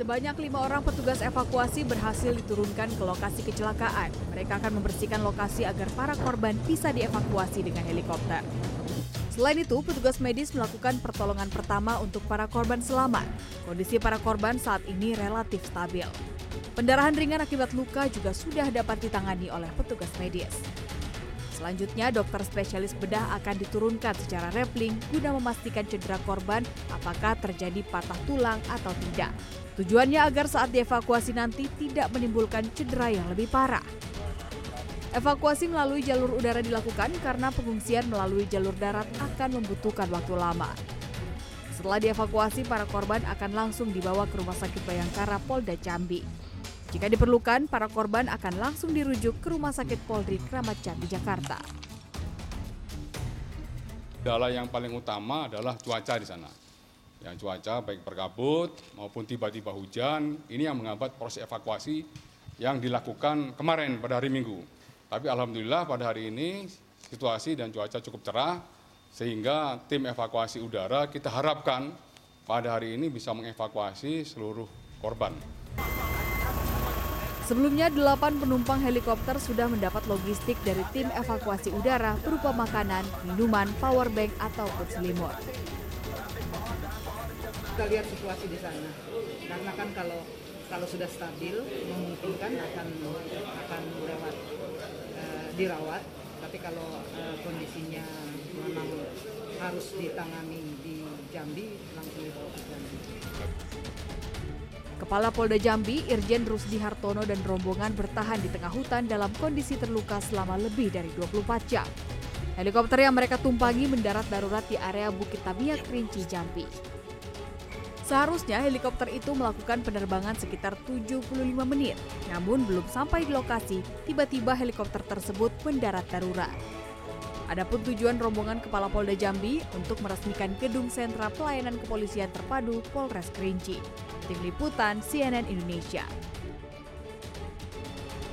Sebanyak lima orang petugas evakuasi berhasil diturunkan ke lokasi kecelakaan. Mereka akan membersihkan lokasi agar para korban bisa dievakuasi dengan helikopter. Selain itu, petugas medis melakukan pertolongan pertama untuk para korban selamat. Kondisi para korban saat ini relatif stabil. Pendarahan ringan akibat luka juga sudah dapat ditangani oleh petugas medis. Selanjutnya, dokter spesialis bedah akan diturunkan secara repling guna memastikan cedera korban apakah terjadi patah tulang atau tidak. Tujuannya agar saat dievakuasi nanti tidak menimbulkan cedera yang lebih parah. Evakuasi melalui jalur udara dilakukan karena pengungsian melalui jalur darat akan membutuhkan waktu lama. Setelah dievakuasi, para korban akan langsung dibawa ke Rumah Sakit Bayangkara Polda Jambi. Jika diperlukan, para korban akan langsung dirujuk ke Rumah Sakit Polri Kramat Jati, Jakarta. Kendala yang paling utama adalah cuaca di sana. Yang cuaca baik berkabut maupun tiba-tiba hujan, ini yang menghambat proses evakuasi yang dilakukan kemarin pada hari Minggu. Tapi alhamdulillah pada hari ini situasi dan cuaca cukup cerah sehingga tim evakuasi udara kita harapkan pada hari ini bisa mengevakuasi seluruh korban. Sebelumnya, delapan penumpang helikopter sudah mendapat logistik dari tim evakuasi udara berupa makanan, minuman, power bank, ataupun selimut. Kita lihat situasi di sana, karena kan kalau kalau sudah stabil memungkinkan akan akan lewat uh, dirawat, tapi kalau uh, kondisinya memang harus ditangani di Jambi langsung dibawa ke Jambi. Kepala Polda Jambi, Irjen Rusdi Hartono dan rombongan bertahan di tengah hutan dalam kondisi terluka selama lebih dari 24 jam. Helikopter yang mereka tumpangi mendarat darurat di area Bukit Tamiya Kerinci, Jambi. Seharusnya helikopter itu melakukan penerbangan sekitar 75 menit, namun belum sampai di lokasi, tiba-tiba helikopter tersebut mendarat darurat. Adapun tujuan rombongan Kepala Polda Jambi untuk meresmikan gedung sentra pelayanan kepolisian terpadu Polres Kerinci. Tim Liputan CNN Indonesia.